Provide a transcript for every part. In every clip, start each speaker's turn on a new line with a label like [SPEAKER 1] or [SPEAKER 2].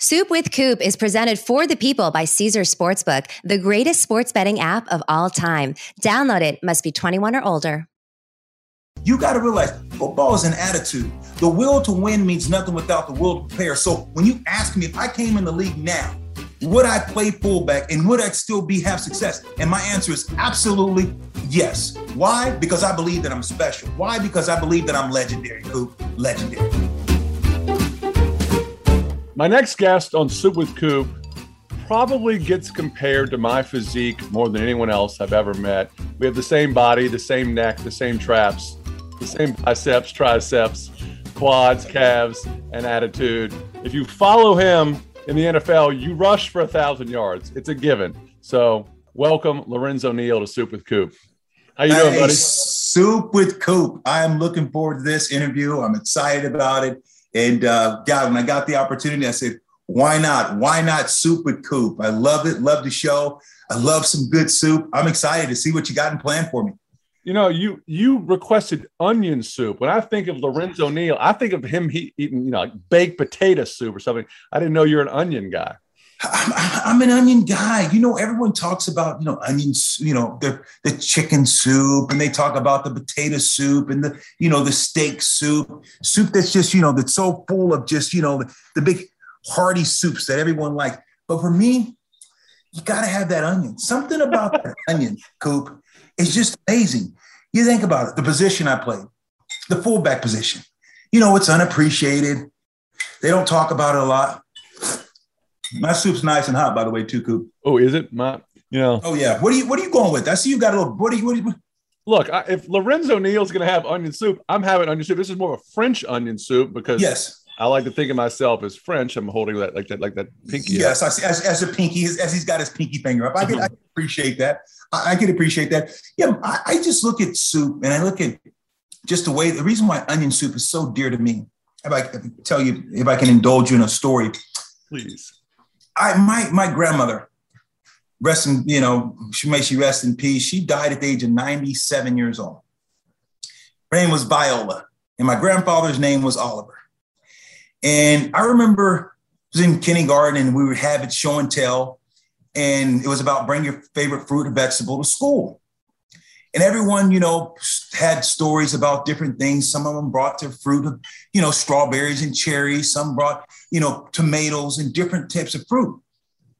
[SPEAKER 1] Soup with Coop is presented for the people by Caesar Sportsbook, the greatest sports betting app of all time. Download it, must be 21 or older.
[SPEAKER 2] You got to realize football is an attitude. The will to win means nothing without the will to prepare. So when you ask me if I came in the league now, would I play fullback and would I still be have success? And my answer is absolutely yes. Why? Because I believe that I'm special. Why? Because I believe that I'm legendary, Coop. Legendary.
[SPEAKER 3] My next guest on Soup with Coop probably gets compared to my physique more than anyone else I've ever met. We have the same body, the same neck, the same traps, the same biceps, triceps, quads, calves, and attitude. If you follow him in the NFL, you rush for a thousand yards. It's a given. So welcome Lorenzo Neal to Soup with Coop. How you doing,
[SPEAKER 2] Hey,
[SPEAKER 3] buddy?
[SPEAKER 2] Soup with Coop. I am looking forward to this interview. I'm excited about it. And uh, God, when I got the opportunity, I said, why not? Why not soup with Coop? I love it. Love the show. I love some good soup. I'm excited to see what you got in plan for me.
[SPEAKER 3] You know, you you requested onion soup. When I think of Lorenzo Neal, I think of him he, eating, you know, like baked potato soup or something. I didn't know you're an onion guy.
[SPEAKER 2] I'm, I'm an onion guy. You know, everyone talks about, you know, onions, you know, the, the chicken soup and they talk about the potato soup and the, you know, the steak soup, soup that's just, you know, that's so full of just, you know, the, the big hearty soups that everyone likes. But for me, you got to have that onion. Something about that onion, Coop, is just amazing. You think about it, the position I played, the fullback position. You know, it's unappreciated. They don't talk about it a lot. My soup's nice and hot, by the way, too, Coop.
[SPEAKER 3] Oh, is it? My, you know,
[SPEAKER 2] Oh yeah. What are you What are you going with? I see you got a little. What are you? What are you
[SPEAKER 3] look, I, if Lorenzo Neal's going to have onion soup, I'm having onion soup. This is more of a French onion soup because
[SPEAKER 2] yes.
[SPEAKER 3] I like to think of myself as French. I'm holding that like that like that pinky.
[SPEAKER 2] Yes. I see. As, as a pinky, as, as he's got his pinky finger up, I can, I can appreciate that. I, I can appreciate that. Yeah. I, I just look at soup and I look at just the way. The reason why onion soup is so dear to me. If I can tell you, if I can indulge you in a story,
[SPEAKER 3] Please.
[SPEAKER 2] I my my grandmother, rest in you know, she may she rest in peace. She died at the age of 97 years old. Her name was Viola, and my grandfather's name was Oliver. And I remember I was in kindergarten and we would have it show and tell, and it was about bring your favorite fruit or vegetable to school. And everyone, you know, had stories about different things. Some of them brought their fruit you know, strawberries and cherries. Some brought, you know, tomatoes and different types of fruit.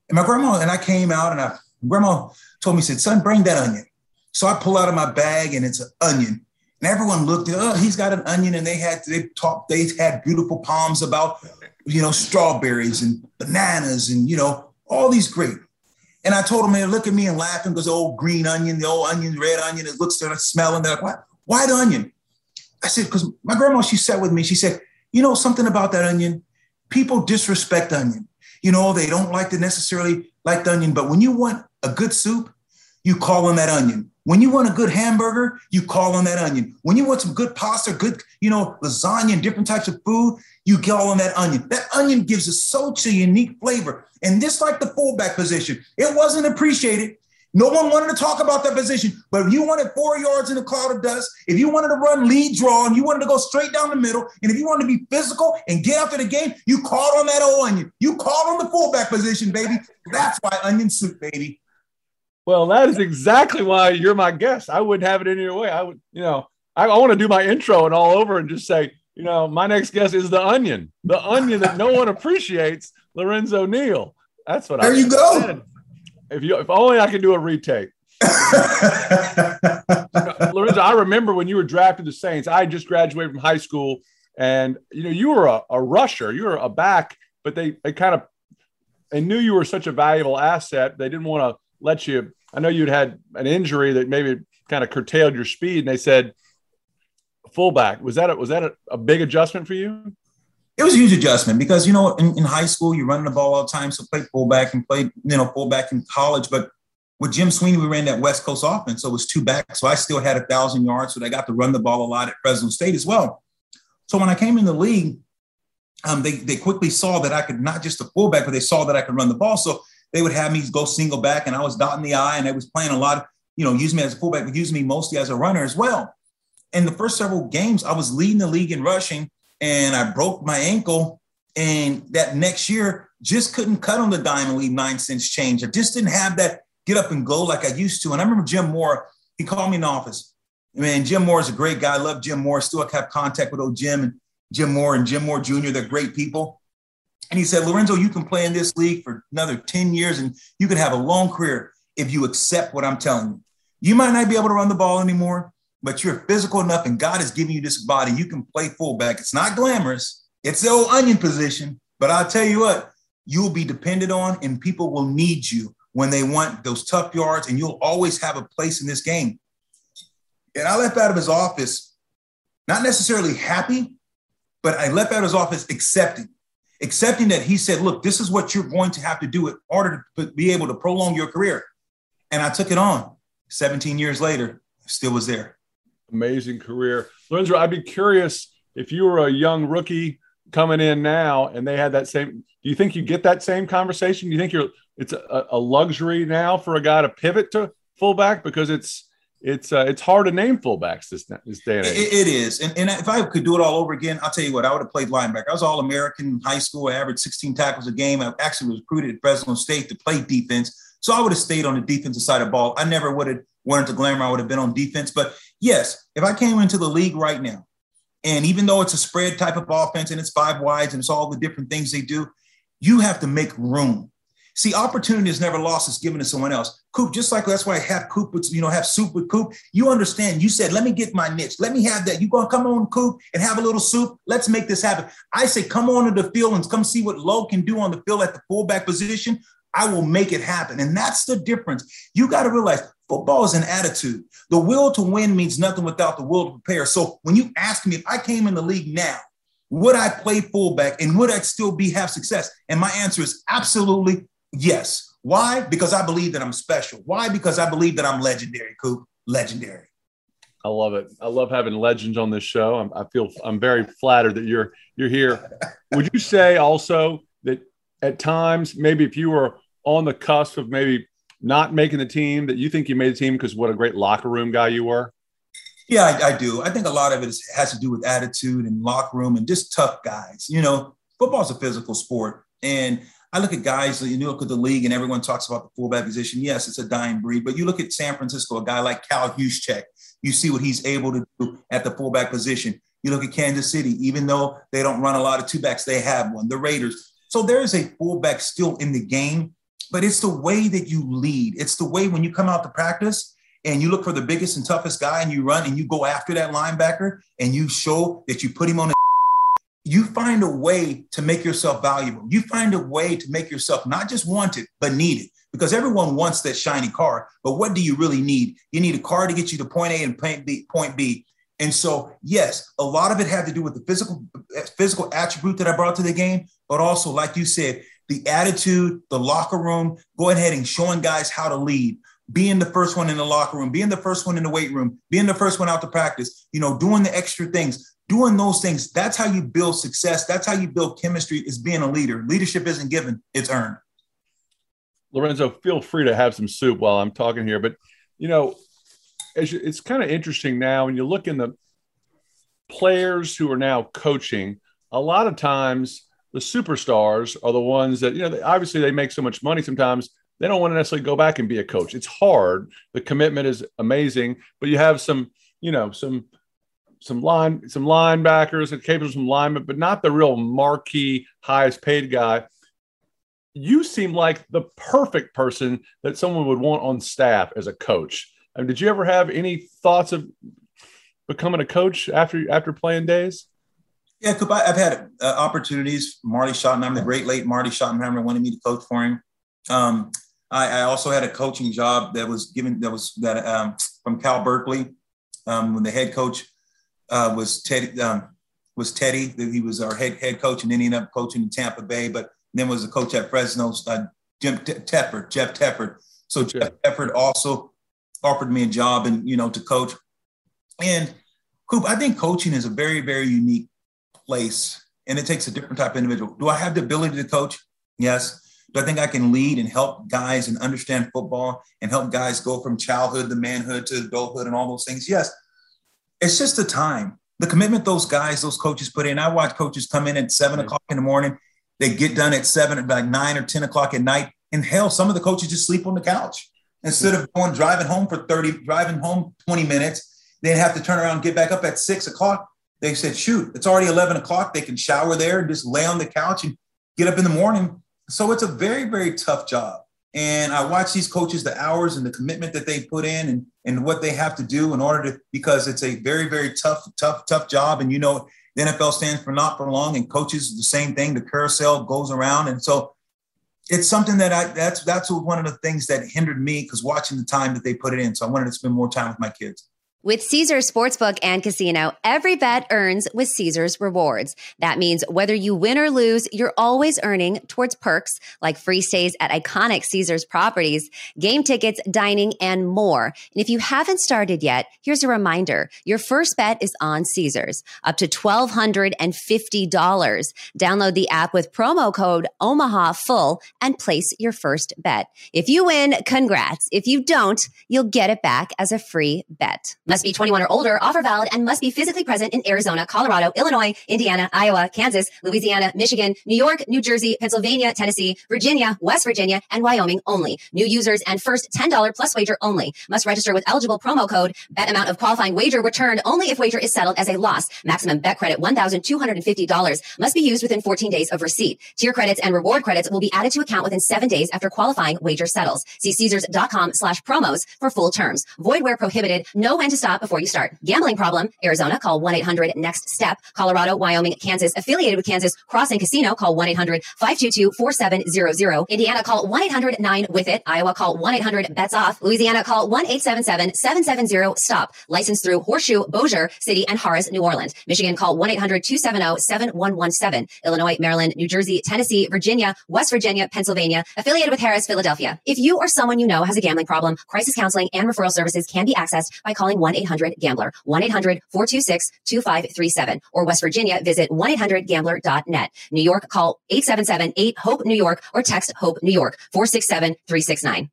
[SPEAKER 2] And my grandma and I came out and I, grandma told me, said, son, bring that onion. So I pull out of my bag and it's an onion. And everyone looked at, oh, he's got an onion. And they had, they talked, they had beautiful poems about, you know, strawberries and bananas and, you know, all these great. And I told him, man, look at me and laughing because the old green onion, the old onion, red onion, it looks they're smelling. They're like, why, why the onion? I said, because my grandma, she sat with me. She said, you know, something about that onion. People disrespect onion. You know, they don't like to necessarily like the onion, but when you want a good soup, you call on that onion. When you want a good hamburger, you call on that onion. When you want some good pasta, good, you know, lasagna and different types of food, you call on that onion. That onion gives us such a unique flavor. And just like the fullback position, it wasn't appreciated. No one wanted to talk about that position, but if you wanted four yards in a cloud of dust, if you wanted to run lead draw and you wanted to go straight down the middle, and if you wanted to be physical and get after the game, you called on that old onion. You called on the fullback position, baby. That's why onion soup, baby.
[SPEAKER 3] Well, that is exactly why you're my guest. I wouldn't have it any other way. I would, you know, I, I want to do my intro and all over and just say, you know, my next guest is the onion, the onion that no one appreciates, Lorenzo Neal. That's what I
[SPEAKER 2] There you go.
[SPEAKER 3] said. If you, if only I could do a retake. Lorenzo, I remember when you were drafted the Saints. I just graduated from high school, and you know you were a, a rusher, you were a back, but they they kind of they knew you were such a valuable asset. They didn't want to let you. I know you'd had an injury that maybe kind of curtailed your speed, and they said fullback. Was that a, was that a, a big adjustment for you?
[SPEAKER 2] It was a huge adjustment because you know in, in high school you're running the ball all the time, so played fullback and played you know fullback in college. But with Jim Sweeney, we ran that West Coast offense, so it was two back. So I still had a thousand yards, so I got to run the ball a lot at Fresno State as well. So when I came in the league, um, they they quickly saw that I could not just a fullback, but they saw that I could run the ball. So they would have me go single back, and I was dotting the I, and they was playing a lot. Of, you know, use me as a fullback, but use me mostly as a runner as well. In the first several games, I was leading the league in rushing, and I broke my ankle And that next year, just couldn't cut on the dime and leave nine cents change. I just didn't have that get up and go like I used to. And I remember Jim Mora, he called me in the office. I mean, Jim Mora is a great guy. I love Jim Mora. Still have contact with old Jim and Jim Mora and Jim Mora Jr. They're great people. And he said, Lorenzo, you can play in this league for another 10 years and you can have a long career if you accept what I'm telling you. You might not be able to run the ball anymore, but you're physical enough and God is giving you this body. You can play fullback. It's not glamorous, it's the old onion position. But I'll tell you what, you'll be depended on and people will need you when they want those tough yards, and you'll always have a place in this game. And I left out of his office, not necessarily happy, but I left out of his office accepting, accepting that he said, look, this is what you're going to have to do in order to be able to prolong your career. And I took it on. 17 years later, still was there.
[SPEAKER 3] Amazing career. Lorenzo, I'd be curious if you were a young rookie coming in now and they had that same, do you think you get that same conversation? Do you think you're, it's a, a luxury now for a guy to pivot to fullback because it's, it's uh, it's hard to name fullbacks this, this day and age.
[SPEAKER 2] it, it is, and, and if I could do it all over again, I'll tell you what, I would have played linebacker. I was all American in high school. I averaged 16 tackles a game. I actually was recruited at Fresno State to play defense, so I would have stayed on the defensive side of ball. I never would have went into glamour. I would have been on defense. But yes, if I came into the league right now, and even though it's a spread type of offense and it's five wides and it's all the different things they do, you have to make room. See, opportunity is never lost; it's given to someone else. Coop, just like that's why I have Coop with you know have soup with Coop. You understand? You said, "Let me get my niche. Let me have that." You gonna come on, Coop, and have a little soup? Let's make this happen. I say, come on to the field and come see what Lowe can do on the field at the fullback position. I will make it happen, and that's the difference. You got to realize football is an attitude. The will to win means nothing without the will to prepare. So when you ask me if I came in the league now, would I play fullback and would I still be have success? And my answer is absolutely Yes. Why? Because I believe that I'm special. Why? Because I believe that I'm legendary, Coop. Legendary.
[SPEAKER 3] I love it. I love having legends on this show. I'm, i feel I'm very flattered that you're you're here. Would you say also that at times, maybe if you were on the cusp of maybe not making the team, that you think you made the team because what a great locker room guy you were?
[SPEAKER 2] Yeah, I, I do. I think a lot of it is, has to do with attitude and locker room and just tough guys. You know, football's a physical sport, and I look at guys, you look at the league and everyone talks about the fullback position. Yes, it's a dying breed, but you look at San Francisco, a guy like Kyle Juszczyk, you see what he's able to do at the fullback position. You look at Kansas City, even though they don't run a lot of two backs, they have one. The Raiders. So there is a fullback still in the game, but it's the way that you lead. It's the way when you come out to practice and you look for the biggest and toughest guy and you run and you go after that linebacker and you show that you put him on you find a way to make yourself valuable. You find a way to make yourself not just wanted, but needed. Because everyone wants that shiny car, but what do you really need? You need a car to get you to point A and point B. Point B. And so, yes, a lot of it had to do with the physical physical attribute that I brought to the game, but also, like you said, the attitude, the locker room, going ahead and showing guys how to lead, being the first one in the locker room, being the first one in the weight room, being the first one out to practice, you know, doing the extra things doing those things, that's how you build success. That's how you build chemistry is being a leader. Leadership isn't given, it's earned.
[SPEAKER 3] Lorenzo, feel free to have some soup while I'm talking here. But, you know, it's kind of interesting now when you look in the players who are now coaching, a lot of times the superstars are the ones that, you know, obviously they make so much money sometimes they don't want to necessarily go back and be a coach. It's hard. The commitment is amazing, but you have some, you know, some some line some linebackers and capable some linemen, but not the real marquee highest paid guy. You seem like the perfect person that someone would want on staff as a coach. I mean, did you ever have any thoughts of becoming a coach after after playing days?
[SPEAKER 2] Yeah, I've had uh, opportunities. Marty Schottenheimer, the great late Marty Schottenheimer, wanted me to coach for him. Um, I, I, also had a coaching job that was given that was that um, from Cal Berkeley um, when the head coach uh, was Teddy. Um, was Teddy. He was our head head coach, and then he ended up coaching in Tampa Bay. But then was a coach at Fresno, uh, Jim Tedford, Jeff Tedford. So Jeff Tedford also offered me a job, and you know, to coach. And Coop, I think coaching is a very, very unique place, and it takes a different type of individual. Do I have the ability to coach? Yes. Do I think I can lead and help guys and understand football and help guys go from childhood to manhood to adulthood and all those things? Yes it's just the time, the commitment those guys, those coaches put in. I watch coaches come in at seven o'clock in the morning They get done at seven, about nine or 10 o'clock at night. And hell, some of the coaches just sleep on the couch instead of going driving home for 30, driving home 20 minutes. They have to turn around and get back up at six o'clock. They said, shoot, it's already 11 o'clock. They can shower there and just lay on the couch and get up in the morning. So it's a very, very tough job. And I watch these coaches, the hours and the commitment that they put in and, and what they have to do in order to, because it's a very, very tough, tough, tough job. And you know, the NFL stands for not for long, and coaches the same thing. The carousel goes around. And so it's something that I that's that's one of the things that hindered me because watching the time that they put it in. So I wanted to spend more time with my kids.
[SPEAKER 1] With Caesars Sportsbook and Casino, every bet earns with Caesars Rewards. That means whether you win or lose, you're always earning towards perks like free stays at iconic Caesars properties, game tickets, dining, and more. And if you haven't started yet, here's a reminder. Your first bet is on Caesars, up to $1,250. Download the app with promo code Omaha Full and place your first bet. If you win, congrats. If you don't, you'll get it back as a free bet. Must be 21 or older, offer valid, and must be physically present in Arizona, Colorado, Illinois, Indiana, Iowa, Kansas, Louisiana, Michigan, New York, New Jersey, Pennsylvania, Tennessee, Virginia, West Virginia, and Wyoming only. New users and first $10 plus wager only. Must register with eligible promo code. Bet amount of qualifying wager returned only if wager is settled as a loss. Maximum bet credit $1,250. Must be used within 14 days of receipt. Tier credits and reward credits will be added to account within seven days after qualifying wager settles. See Caesars.com slash promos for full terms. Void where prohibited. Know when to stop before you start. Gambling problem, Arizona, call 1-800-NEXT-STEP. Colorado, Wyoming, Kansas, affiliated with Kansas Crossing Casino, call 1-800-522-4700. Indiana, call 1-800-9-WITH-IT. Iowa, call 1-800-BETS-OFF. Louisiana, call 1-877-770-STOP. Licensed through Horseshoe, Bossier City, and Harrah's, New Orleans. Michigan, call 1-800-270-7117. Illinois, Maryland, New Jersey, Tennessee, Virginia, West Virginia, Pennsylvania, affiliated with Harrah's, Philadelphia. If you or someone you know has a gambling problem, crisis counseling and referral services can be accessed by calling 1-800-GAMBLER, 1-800-426-2537, or West Virginia, visit 1-800-GAMBLER.net. New York, call 877-8-HOPE-NEW YORK or text HOPE New York 467-369.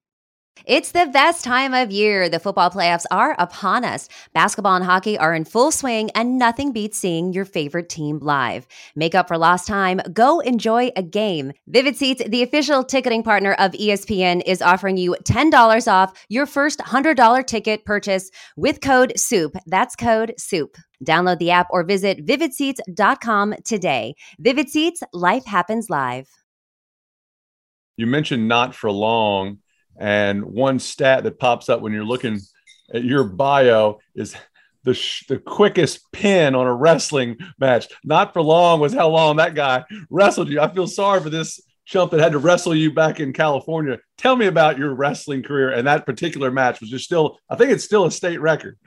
[SPEAKER 1] It's the best time of year. The football playoffs are upon us. Basketball and hockey are in full swing, and nothing beats seeing your favorite team live. Make up for lost time. Go enjoy a game. Vivid Seats, the official ticketing partner of ESPN, is offering you $10 off your first $100 ticket purchase with code SOUP. That's code SOUP. Download the app or visit vividseats.com today. Vivid Seats, life happens live.
[SPEAKER 3] You mentioned not for long and one stat that pops up when you're looking at your bio is the, sh- the quickest pin on a wrestling match. Not for long was how long that guy wrestled you. I feel sorry for this chump that had to wrestle you back in California. Tell me about your wrestling career and that particular match, which is still, I think it's still a state record.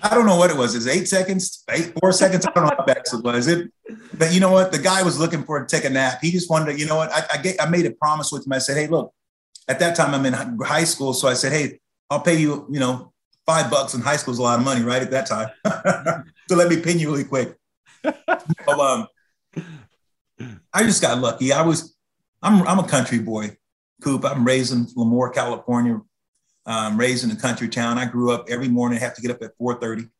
[SPEAKER 2] I don't know what it was. Is eight seconds, eight, four seconds? I don't know how fast it was. It, but you know what? The guy was looking for to take a nap. He just wanted to, you know what? I, I, get, I made a promise with him. I said, hey, look, at that time I'm in high school. So I said, hey, I'll pay you, you know, five bucks in high school is a lot of money, right? At that time. so let me pin you really quick. so, um, I just got lucky. I was, I'm, I'm a country boy, Coop. I'm raised in Lemoore, California. Um, raised in a country town. I grew up every morning, have to get up at 4.30,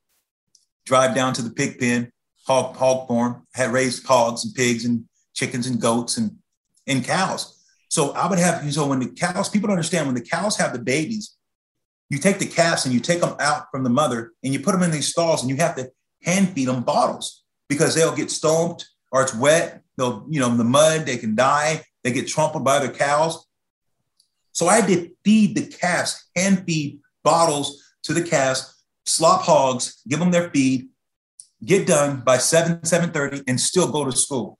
[SPEAKER 2] drive down to the pig pen, hog, hog farm, had raised hogs and pigs and chickens and goats and, and cows. So I would have, so when the cows, people don't understand when the cows have the babies, you take the calves and you take them out from the mother and you put them in these stalls and you have to hand feed them bottles because they'll get stomped or it's wet. They'll, you know, the mud, they can die. They get trampled by other cows. So I had to feed the calves, hand feed bottles to the calves, slop hogs, give them their feed, get done by 7, 7.30 and still go to school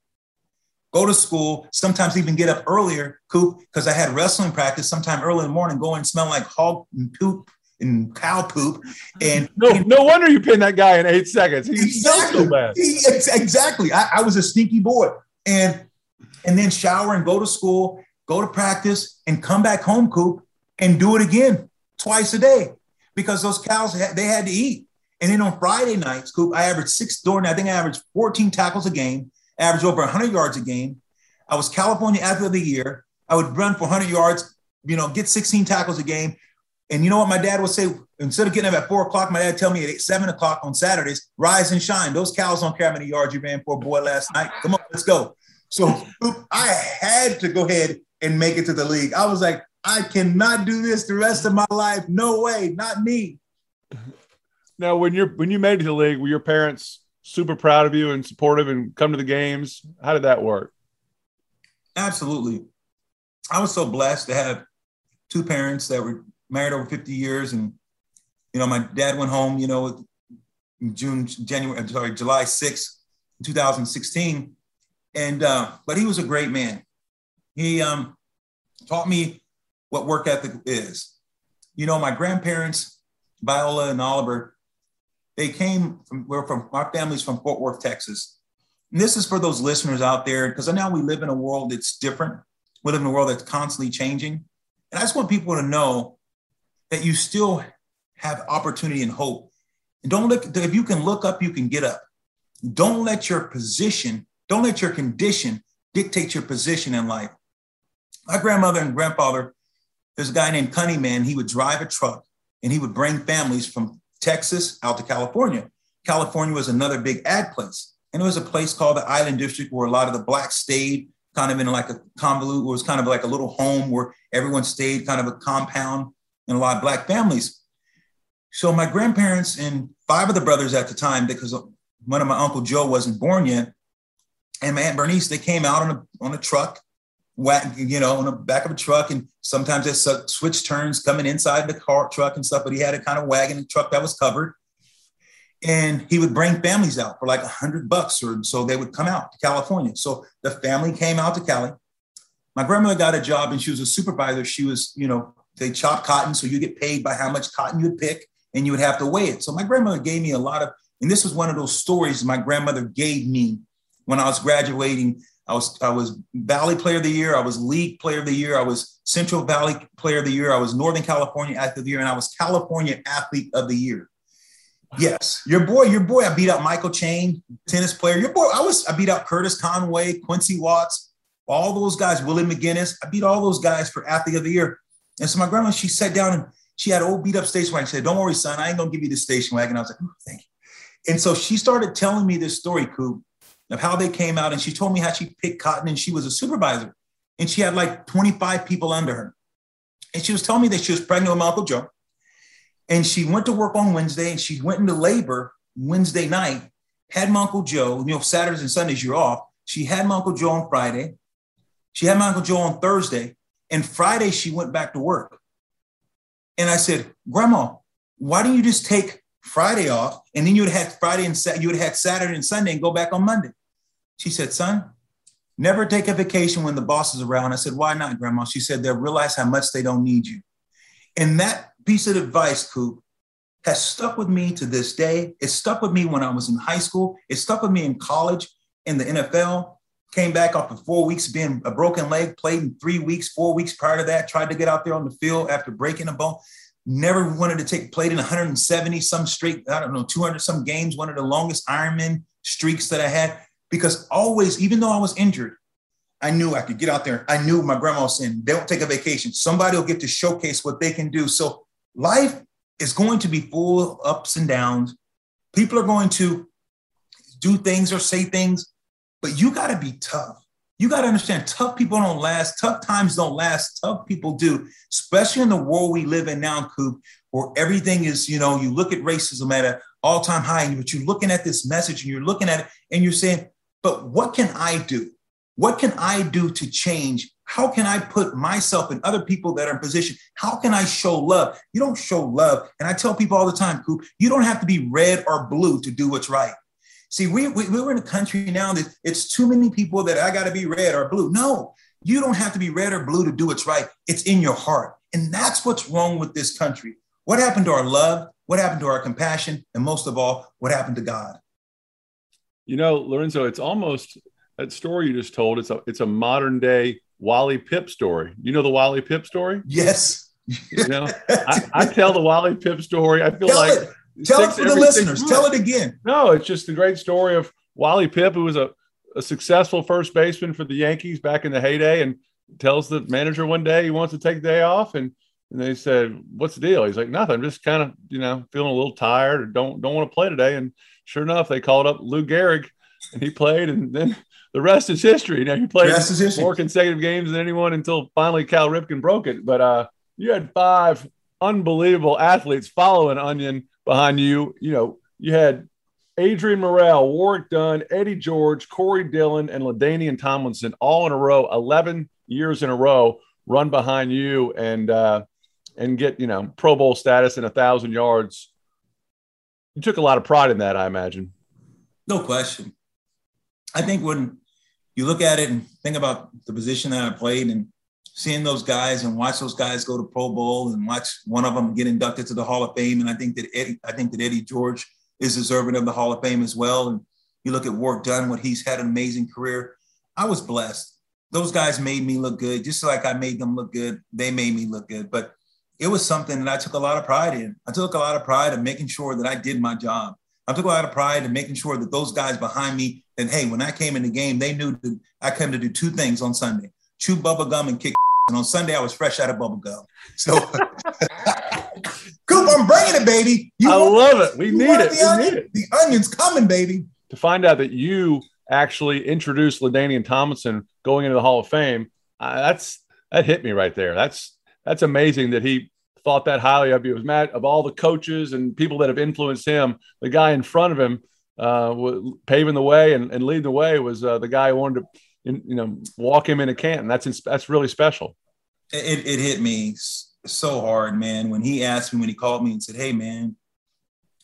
[SPEAKER 2] go to school, sometimes even get up earlier, Coop, because I had wrestling practice sometime early in the morning, go and smell like hog and poop and cow poop. And
[SPEAKER 3] no, no wonder you pinned that guy in eight seconds. He's exactly. so bad.
[SPEAKER 2] He, exactly. I, I was a sneaky boy. And and then shower and go to school, go to practice, and come back home, Coop, and do it again twice a day because those cows they had to eat. And then on Friday nights, Coop, I averaged six during. I think I averaged 14 tackles a game averaged over 100 yards a game. I was California Athlete of the Year. I would run for 100 yards, you know, get 16 tackles a game. And you know what my dad would say? Instead of getting up at four o'clock, my dad tell me at eight, seven o'clock on Saturdays, rise and shine. Those cows don't care how many yards you ran for, boy, last night. Come on, let's go. So I had to go ahead and make it to the league. I was like, I cannot do this the rest of my life. No way, not me.
[SPEAKER 3] Now, when you're when you made it to the league, were your parents super proud of you and supportive and come to the games? How did that work?
[SPEAKER 2] Absolutely. I was so blessed to have two parents that were married over 50 years. And, you know, my dad went home, you know, June, January, sorry, July 6th, 2016. And, uh, but he was a great man. He um, taught me what work ethic is. You know, my grandparents, Viola and Oliver, they came from, we're from, our family's from Fort Worth, Texas. And this is for those listeners out there, because now we live in a world that's different. We live in a world that's constantly changing. And I just want people to know that you still have opportunity and hope. And don't look, if you can look up, you can get up. Don't let your position, don't let your condition dictate your position in life. My grandmother and grandfather, there's a guy named Cunny Man. He would drive a truck and he would bring families from Texas out to California. California was another big ad place. And it was a place called the Island District where a lot of the blacks stayed, kind of in like a convolute, it was kind of like a little home where everyone stayed, kind of a compound, and a lot of black families. So my grandparents and five of the brothers at the time, because one of my uncle Joe wasn't born yet, and my aunt Bernice, they came out on a on a truck, you know, on the back of a truck, and sometimes they switch turns coming inside the car truck and stuff. But he had a kind of wagon truck that was covered, and he would bring families out for like a hundred bucks or so they would come out to California. So the family came out to Cali. My grandmother got a job and she was a supervisor. She was, you know, they chop cotton. So you get paid by how much cotton you'd pick and you would have to weigh it. So my grandmother gave me a lot of, and this was one of those stories my grandmother gave me when I was graduating. I was I was Valley Player of the Year. I was League Player of the Year. I was Central Valley Player of the Year. I was Northern California Athlete of the Year, and I was California Athlete of the Year. Yes, your boy, your boy. I beat out Michael Chang, tennis player. Your boy. I was. I beat out Curtis Conway, Quincy Watts, all those guys. Willie McGinest. I beat all those guys for Athlete of the Year. And so my grandma, she sat down and she had old beat up station wagon. She said, "Don't worry, son. I ain't gonna give you the station wagon." I was like, oh, "Thank you." And so she started telling me this story, Coop, of how they came out, and she told me how she picked cotton, and she was a supervisor, and she had like 25 people under her, and she was telling me that she was pregnant with my uncle Joe and she went to work on Wednesday and she went into labor Wednesday night, had my Uncle Joe, you know, Saturdays and Sundays you're off. She had my Uncle Joe on Friday. She had my Uncle Joe on Thursday. And Friday she went back to work. And I said, Grandma, why don't you just take Friday off? And then you would have Friday and you would have Saturday and Sunday and go back on Monday. She said, son, never take a vacation when the boss is around. I said, why not, Grandma? She said, they'll realize how much they don't need you. And that piece of advice, Coop, has stuck with me to this day. It stuck with me when I was in high school. It stuck with me in college, in the NFL. Came back after four weeks being a broken leg, played in three weeks, four weeks prior to that, tried to get out there on the field after breaking a bone. Never wanted to take, played in 170 some straight, I don't know, 200 some games, one of the longest Ironman streaks that I had. Because always, even though I was injured, I knew I could get out there. I knew my grandma was saying, don't take a vacation. Somebody will get to showcase what they can do. So life is going to be full of ups and downs. People are going to do things or say things, but you got to be tough. You got to understand tough people don't last. Tough times don't last. Tough people do, especially in the world we live in now, Coop, where everything is, you know, you look at racism at an all time high, but you're looking at this message and you're looking at it and you're saying, but what can I do? What can I do to change how can I put myself and other people that are in position? How can I show love? You don't show love. And I tell people all the time, Coop, you don't have to be red or blue to do what's right. See, we, we, we're in a country now that it's too many people that I got to be red or blue. No, you don't have to be red or blue to do what's right. It's in your heart. And that's what's wrong with this country. What happened to our love? What happened to our compassion? And most of all, what happened to God?
[SPEAKER 3] You know, Lorenzo, it's almost that story you just told. It's a it's a modern day Wally Pipp story. You know the Wally Pipp story?
[SPEAKER 2] Yes.
[SPEAKER 3] you know, I, I, tell the Wally Pipp story. I feel
[SPEAKER 2] tell
[SPEAKER 3] like
[SPEAKER 2] it. tell six, it for the listeners. Tell it again.
[SPEAKER 3] No, it's just a great story of Wally Pipp, who was a, a successful first baseman for the Yankees back in the heyday, and tells the manager one day he wants to take the day off, and and they said, "What's the deal?" He's like, "Nothing. I'm just kind of you know feeling a little tired, or don't don't want to play today." And sure enough, they called up Lou Gehrig, and he played, and then the rest is history. Now you played more consecutive games than anyone until finally Cal Ripken broke it. But uh, you had five unbelievable athletes following Onion behind you. You know, you had Adrian Murrell, Warrick Dunn, Eddie George, Corey Dillon, and LaDainian Tomlinson all in a row, 11 years in a row, run behind you and uh, and get, you know, Pro Bowl status and a thousand yards. You took a lot of pride in that, I imagine.
[SPEAKER 2] No question. I think when you look at it and think about the position that I played and seeing those guys and watch those guys go to Pro Bowl and watch one of them get inducted to the Hall of Fame. And I think that Eddie, I think that Eddie George is deserving of the Hall of Fame as well. And you look at Warrick Dunn, what he's had an amazing career. I was blessed. Those guys made me look good, just like I made them look good. They made me look good. But it was something that I took a lot of pride in. I took a lot of pride in making sure that I did my job. I took a lot of pride in making sure that those guys behind me, that hey, when I came in the game, they knew that I came to do two things on Sunday: chew bubble gum and kick. And on Sunday, I was fresh out of bubble gum. So, Coop, I'm bringing it, baby.
[SPEAKER 3] You I love it. We need it.
[SPEAKER 2] The,
[SPEAKER 3] we
[SPEAKER 2] onion?
[SPEAKER 3] need it.
[SPEAKER 2] The onion's coming, baby.
[SPEAKER 3] To find out that you actually introduced LaDainian Tomlinson going into the Hall of Fame, uh, that's that hit me right there. That's that's amazing that he thought that highly of you. It was of all the coaches and people that have influenced him. The guy in front of him, uh, paving the way and, and leading the way, was uh, the guy who wanted to, you know, walk him into Canton. That's that's really special.
[SPEAKER 2] It, it hit me so hard, man. When he asked me, when he called me and said, "Hey, man,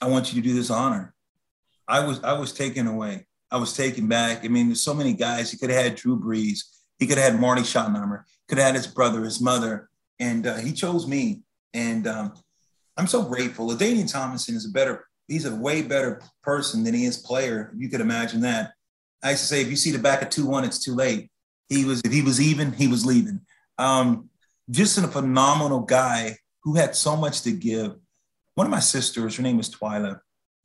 [SPEAKER 2] I want you to do this honor," I was I was taken away. I was taken back. I mean, there's so many guys. He could have had Drew Brees. He could have had Marty Schottenheimer. Could have had his brother, his mother, and uh, he chose me. And um, I'm so grateful. LaDainian Tomlinson is a better, he's a way better person than he is player. You could imagine that. I used to say, if you see the back of 2-1, it's too late. He was, if he was even, he was leaving. Um, just a phenomenal guy who had so much to give. One of my sisters, her name is Twyla.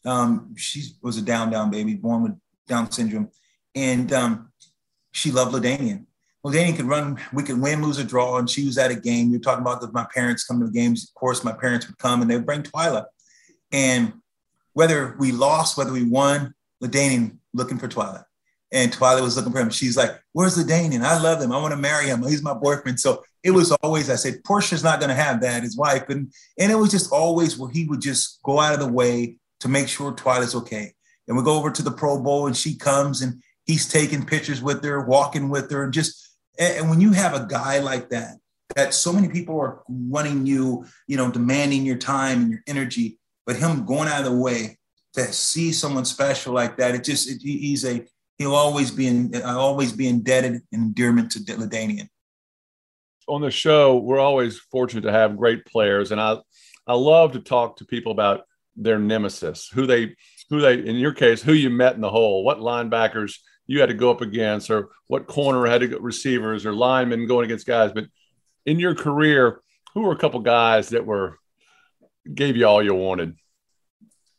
[SPEAKER 2] Um, she was a down, down baby, born with Down syndrome. And um, she loved LaDainian well, Danny could run, we could win, lose, or draw, and she was at a game. You're talking about my parents come to the games. Of course, my parents would come and they would bring Twyla. And whether we lost, whether we won, LaDainian looking for Twyla. And Twyla was looking for him. She's like, Where's LaDainian? I love him. I want to marry him. He's my boyfriend. So it was always, I said, Portia's not going to have that, his wife. And, and it was just always where he would just go out of the way to make sure Twyla's okay. And we go over to the Pro Bowl and she comes and he's taking pictures with her, walking with her, and just and when you have a guy like that, that so many people are running you, you know, demanding your time and your energy, but him going out of the way to see someone special like that, it just it, he's a he'll always be in uh, always be indebted in endearment to LaDainian.
[SPEAKER 3] On the show, we're always fortunate to have great players, and I I love to talk to people about their nemesis, who they who they in your case, who you met in the hole, what linebackers you had to go up against, or what corner had to go receivers or linemen going against guys. But in your career, who were a couple guys that were gave you all you wanted?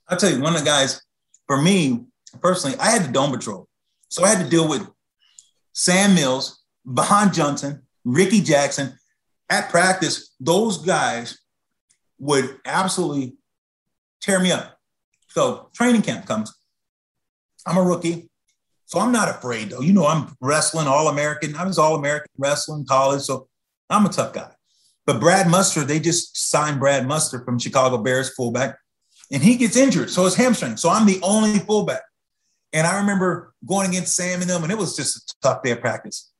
[SPEAKER 2] I'll tell you, one of the guys for me personally, I had the dome patrol, so I had to deal with Sam Mills, Vaughan Johnson, Rickey Jackson at practice. Those guys would absolutely tear me up. So training camp comes. I'm a rookie. So I'm not afraid though. You know, I'm wrestling all American. I was all American wrestling college. So I'm a tough guy. But Brad Muster, they just signed Brad Muster from Chicago Bears fullback, and he gets injured. So his hamstring. So I'm the only fullback. And I remember going against Sam and them, and it was just a tough day of practice.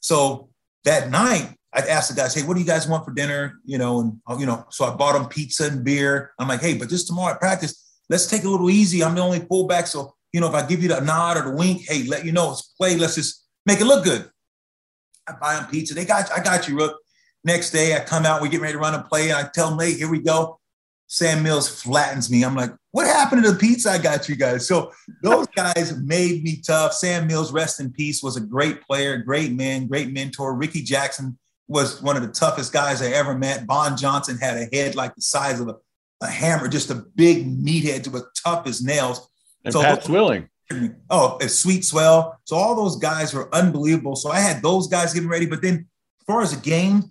[SPEAKER 2] So that night, I asked the guys, "Hey, what do you guys want for dinner?" You know, and you know, so I bought them pizza and beer. I'm like, "Hey, but just tomorrow at practice, let's take a little easy. I'm the only fullback, so you know, if I give you the nod or the wink, hey, let you know it's play. Let's just make it look good. I buy them pizza. They got, I got you, Rook. Next day, I come out. We get ready to run a play. and I tell them, hey, here we go. Sam Mills flattens me. I'm like, what happened to the pizza I got you guys? So those guys made me tough. Sam Mills, rest in peace, was a great player, great man, great mentor. Rickey Jackson was one of the toughest guys I ever met. Vaughan Johnson had a head like the size of a, a hammer, just a big meathead, was tough as nails.
[SPEAKER 3] And so Pat Swilling.
[SPEAKER 2] Oh, a sweet swell. So all those guys were unbelievable. So I had those guys getting ready. But then as far as the game,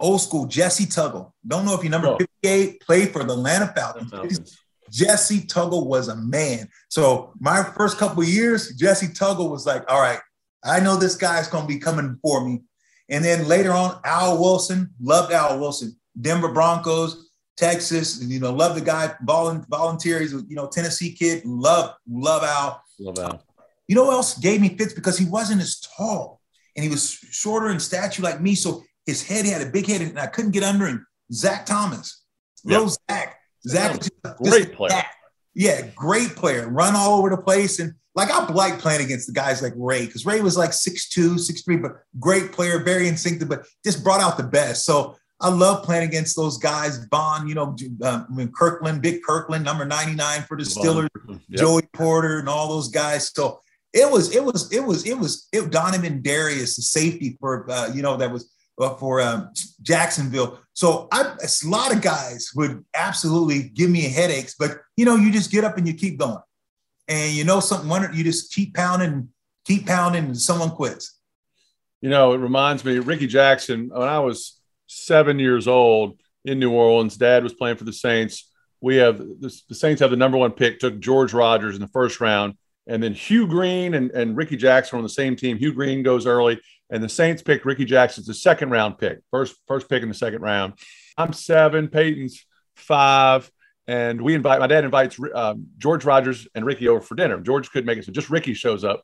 [SPEAKER 2] old school Jessie Tuggle. Don't know if you number oh. 58 played for the Atlanta Falcons. Jessie Tuggle was a man. So my first couple years, Jessie Tuggle was like, all right, I know this guy's going to be coming for me. And then later on, Al Wilson, loved Al Wilson, Denver Broncos, Texas, you know, love the guy, volunteers, you know, Tennessee kid, love, love Al.
[SPEAKER 3] Love Al.
[SPEAKER 2] You know what else gave me fits because he wasn't as tall and he was shorter in stature like me. So his head, he had a big head and I couldn't get under him. Zach Thomas, yep. little Zach. Zach,
[SPEAKER 3] great player. Zach.
[SPEAKER 2] Yeah, great player. Run all over the place. And like I like playing against the guys like Ray because Ray was like 6'2, 6'3, but great player, very instinctive, but just brought out the best. So I love playing against those guys. Bond, you know, uh, Kirkland, Big Kirkland, number 99 for the Steelers, yep. Joey Porter, and all those guys. So it was, it was, it was, it was, it, Donovin Darius, the safety for, uh, you know, that was uh, for um, Jacksonville. So I, a lot of guys would absolutely give me headaches, but you know, you just get up and you keep going, and you know something. One, you just keep pounding, keep pounding, and someone quits.
[SPEAKER 3] You know, it reminds me, Rickey Jackson. When I was seven years old in New Orleans, Dad was playing for the Saints. We have the, Saints have the number one pick, took George Rogers in the first round. And then Hugh Green and, and Rickey Jackson on the same team. Hugh Green goes early, and the Saints picked Rickey Jackson the second round pick, first first pick in the second round. I'm seven, Peyton's five, and we invite my dad invites um, George Rogers and Ricky over for dinner. George couldn't make it, so just Ricky shows up.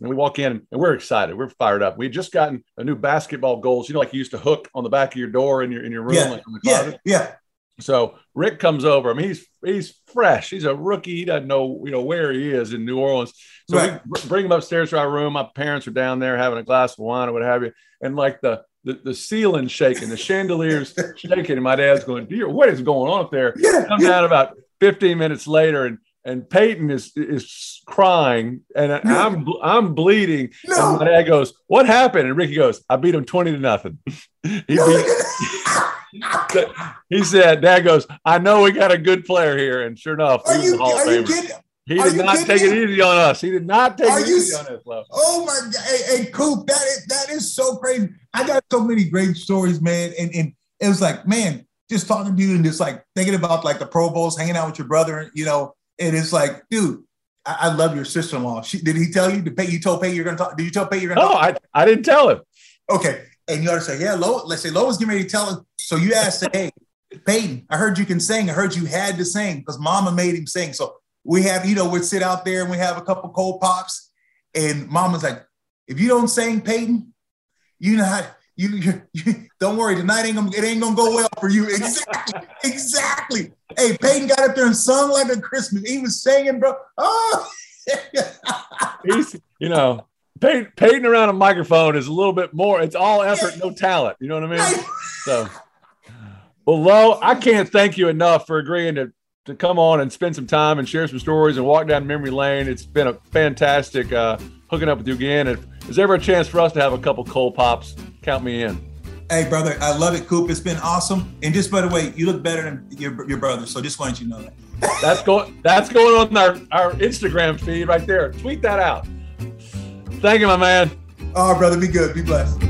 [SPEAKER 3] And we walk in and we're excited. We're fired up. We just gotten a new basketball goals. You know, like you used to hook on the back of your door in your in your room.
[SPEAKER 2] Yeah,
[SPEAKER 3] like
[SPEAKER 2] yeah, yeah.
[SPEAKER 3] So Rick comes over. I mean, he's he's fresh. He's a rookie. He doesn't know you know where he is in New Orleans. So right. we bring him upstairs to our room. My parents are down there having a glass of wine or what have you, and like the the, the ceiling shaking, the chandeliers shaking, and my dad's going, "Dear, what is going on up there?"
[SPEAKER 2] Yeah,
[SPEAKER 3] Come down about 15 minutes later, and and Peyton is is crying, and I'm I'm bleeding. No. And my dad goes, "What happened?" And Ricky goes, "I beat him 20 to nothing." he beat. he said, Dad goes, I know we got a good player here. And sure enough,
[SPEAKER 2] are you, are you kidding?
[SPEAKER 3] He did not take it easy on us. He did not take are it easy on us.
[SPEAKER 2] Love. Oh my God. Hey, hey, Coop, that is, that is so crazy. I got so many great stories, man. And, and it was like, man, just talking to you and just like thinking about like the Pro Bowls, hanging out with your brother, you know, and it's like, dude, I, I love your sister-in-law. She, did he tell you to pay? You told Pay you're going to talk. Did you tell Pay you're going to
[SPEAKER 3] No, I, I didn't tell him.
[SPEAKER 2] Okay. And you ought to say, yeah, Lois, let's say Lois getting ready to tell him. So you asked, hey, Peyton, I heard you can sing. I heard you had to sing because mama made him sing. So we have, you know, we'd sit out there and we have a couple cold pops. And mama's like, if you don't sing, Peyton, you know how you, you, don't worry, tonight ain't gonna it ain't gonna go well for you. Exactly, exactly. Hey, Peyton got up there and sung like a Christmas. He was singing, bro. Oh
[SPEAKER 3] he's you know, Peyton, Peyton around a microphone is a little bit more, it's all effort, no talent. You know what I mean? So well, Lo, I can't thank you enough for agreeing to, to come on and spend some time and share some stories and walk down memory lane. It's been a fantastic uh, hooking up with you again. If there's ever a chance for us to have a couple cold pops, count me in.
[SPEAKER 2] Hey, brother, I love it, Coop. It's been awesome. And just by the way, you look better than your, your brother. So just wanted you to know that.
[SPEAKER 3] that's going that's going on our, our Instagram feed right there. Tweet that out. Thank you, my man.
[SPEAKER 2] Oh, brother, be good. Be blessed.